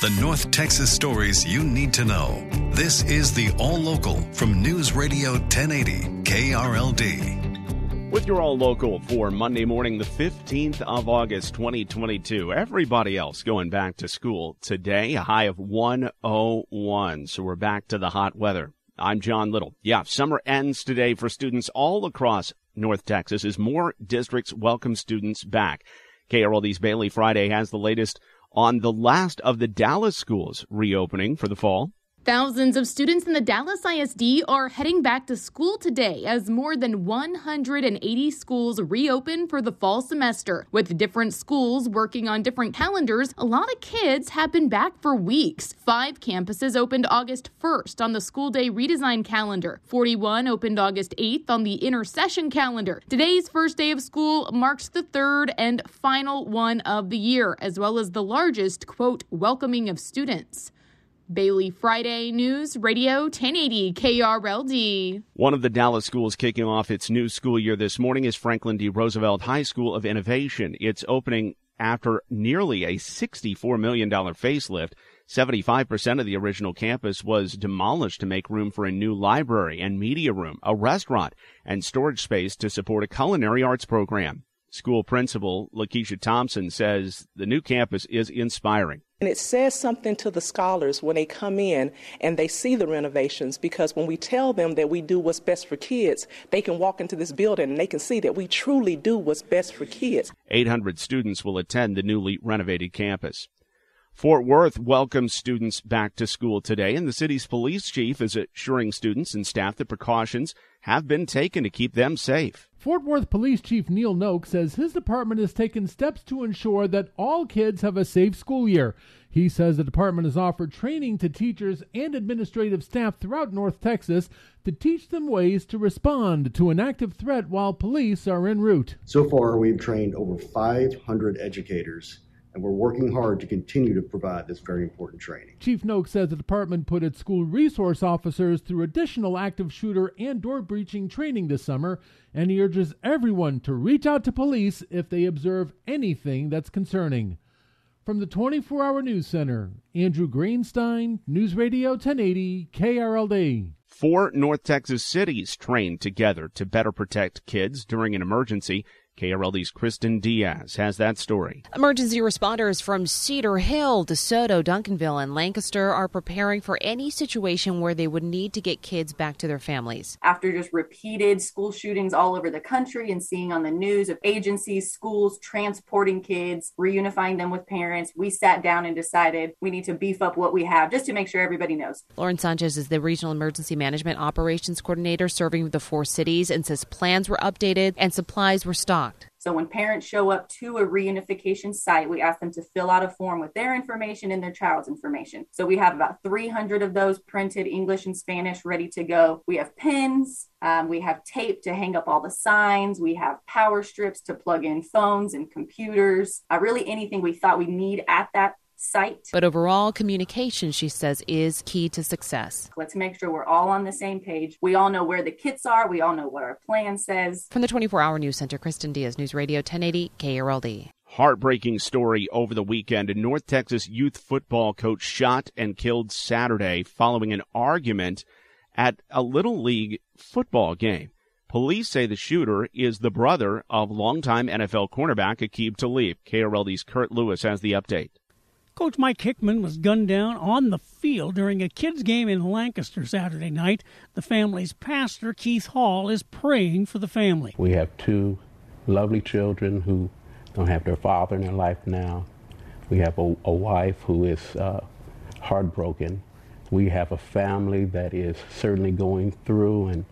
The North Texas stories you need to know. This is the All Local from News Radio 1080 KRLD. With your all local for Monday morning, the 15th of August, 2022. Everybody else going back to school today, a high of 101. So we're back to the hot weather. I'm John Little. Yeah, summer ends today for students all across North Texas as more districts welcome students back. KRLD's Bailey Friday has the latest on the last of the Dallas schools reopening for the fall. Thousands of students in the Dallas ISD are heading back to school today as more than 180 schools reopen for the fall semester. With different schools working on different calendars, a lot of kids have been back for weeks. Five campuses opened August 1st on the school day redesign calendar. 41 opened August 8th on the intersession calendar. Today's first day of school marks the third and final one of the year, as well as the largest, quote, welcoming of students. Bailey Friday News Radio 1080 KRLD. One of the Dallas schools kicking off its new school year this morning is Franklin D. Roosevelt High School of Innovation. It's opening after nearly a $64 million facelift. 75% of the original campus was demolished to make room for a new library and media room, a restaurant, and storage space to support a culinary arts program. School principal Lakeisha Thompson says the new campus is inspiring. And it says something to the scholars when they come in and they see the renovations because when we tell them that we do what's best for kids, they can walk into this building and they can see that we truly do what's best for kids. 800 students will attend the newly renovated campus. Fort Worth welcomes students back to school today, and the city's police chief is assuring students and staff that precautions have been taken to keep them safe. Fort Worth Police Chief Neil Noakes says his department has taken steps to ensure that all kids have a safe school year. He says the department has offered training to teachers and administrative staff throughout North Texas to teach them ways to respond to an active threat while police are en route. So far, we've trained over 500 educators and we're working hard to continue to provide this very important training. Chief Noakes says the department put its school resource officers through additional active shooter and door breaching training this summer, and he urges everyone to reach out to police if they observe anything that's concerning. From the 24 Hour News Center, Andrew Greenstein, News Radio 1080, KRLD. Four North Texas cities trained together to better protect kids during an emergency. KRLD's Kristen Diaz has that story. Emergency responders from Cedar Hill, DeSoto, Duncanville, and Lancaster are preparing for any situation where they would need to get kids back to their families. After just repeated school shootings all over the country and seeing on the news of agencies, schools transporting kids, reunifying them with parents, we sat down and decided we need to beef up what we have just to make sure everybody knows. Lauren Sanchez is the Regional Emergency Management Operations Coordinator serving the four cities and says plans were updated and supplies were stocked. So when parents show up to a reunification site, we ask them to fill out a form with their information and their child's information. So we have about 300 of those printed English and Spanish ready to go. We have pens, um, we have tape to hang up all the signs, we have power strips to plug in phones and computers. Uh, really anything we thought we need at that site. But overall, communication, she says, is key to success. Let's make sure we're all on the same page. We all know where the kits are. We all know what our plan says. From the 24 Hour News Center, Kristen Diaz, News Radio 1080 KRLD. Heartbreaking story over the weekend. A North Texas youth football coach shot and killed Saturday following an argument at a Little League football game. Police say the shooter is the brother of longtime NFL cornerback Aqib Talib. KRLD's Kurt Lewis has the update. Coach Mike Hickman was gunned down on the field during a kids' game in Lancaster Saturday night. The family's pastor, Keith Hall, is praying for the family. We have two lovely children who don't have their father in their life now. We have a, a wife who is uh, heartbroken. We have a family that is certainly going through and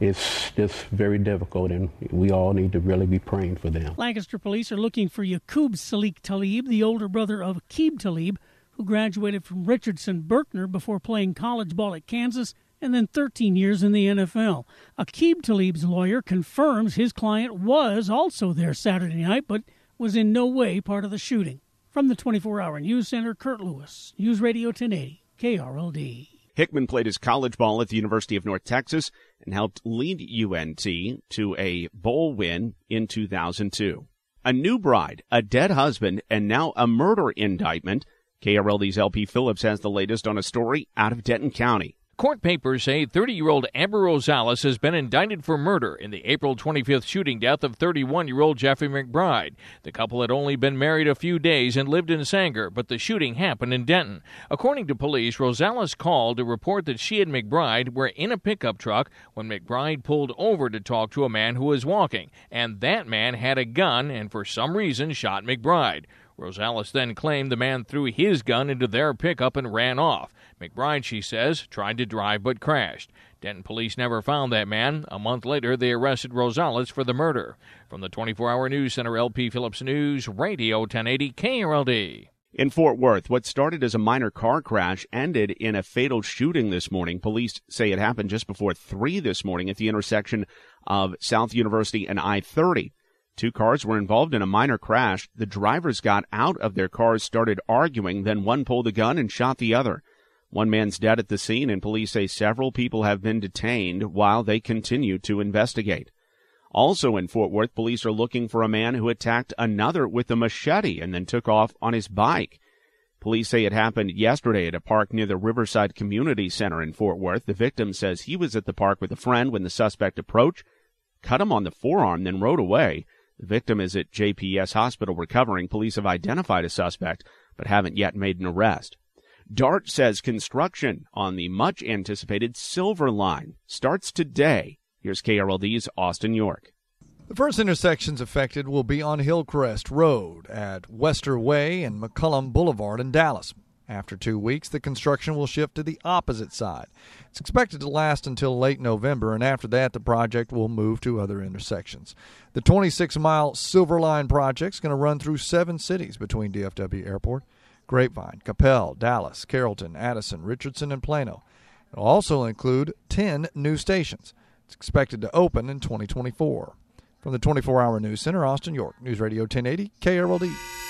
it's just very difficult, and we all need to really be praying for them. Lancaster police are looking for Yaqub Salik Talib, the older brother of Aqib Talib, who graduated from Richardson Berkner before playing college ball at Kansas and then 13 years in the NFL. Aqib Talib's lawyer confirms his client was also there Saturday night, but was in no way part of the shooting. From the 24 hour news center, Kurt Lewis, News Radio 1080, KRLD. Hickman played his college ball at the University of North Texas and helped lead UNT to a bowl win in 2002. A new bride, a dead husband, and now a murder indictment. KRLD's LP Phillips has the latest on a story out of Denton County. Court papers say 30 year old Amber Rosales has been indicted for murder in the April 25th shooting death of 31 year old Jeffrey McBride. The couple had only been married a few days and lived in Sanger, but the shooting happened in Denton. According to police, Rosales called to report that she and McBride were in a pickup truck when McBride pulled over to talk to a man who was walking, and that man had a gun and for some reason shot McBride. Rosales then claimed the man threw his gun into their pickup and ran off. McBride, she says, tried to drive but crashed. Denton police never found that man. A month later, they arrested Rosales for the murder. From the 24 hour news center, LP Phillips News, Radio 1080 KRLD. In Fort Worth, what started as a minor car crash ended in a fatal shooting this morning. Police say it happened just before 3 this morning at the intersection of South University and I 30. Two cars were involved in a minor crash. The drivers got out of their cars, started arguing, then one pulled a gun and shot the other. One man's dead at the scene, and police say several people have been detained while they continue to investigate. Also in Fort Worth, police are looking for a man who attacked another with a machete and then took off on his bike. Police say it happened yesterday at a park near the Riverside Community Center in Fort Worth. The victim says he was at the park with a friend when the suspect approached, cut him on the forearm, then rode away. The victim is at JPS Hospital recovering. Police have identified a suspect, but haven't yet made an arrest. DART says construction on the much anticipated Silver Line starts today. Here's KRLD's Austin York. The first intersections affected will be on Hillcrest Road at Wester Way and McCallum Boulevard in Dallas. After two weeks, the construction will shift to the opposite side. It's expected to last until late November, and after that, the project will move to other intersections. The 26 mile Silver Line project is going to run through seven cities between DFW Airport. Grapevine, Coppell, Dallas, Carrollton, Addison, Richardson, and Plano. It will also include 10 new stations. It's expected to open in 2024. From the 24 hour news center, Austin, York, News Radio 1080, KRLD.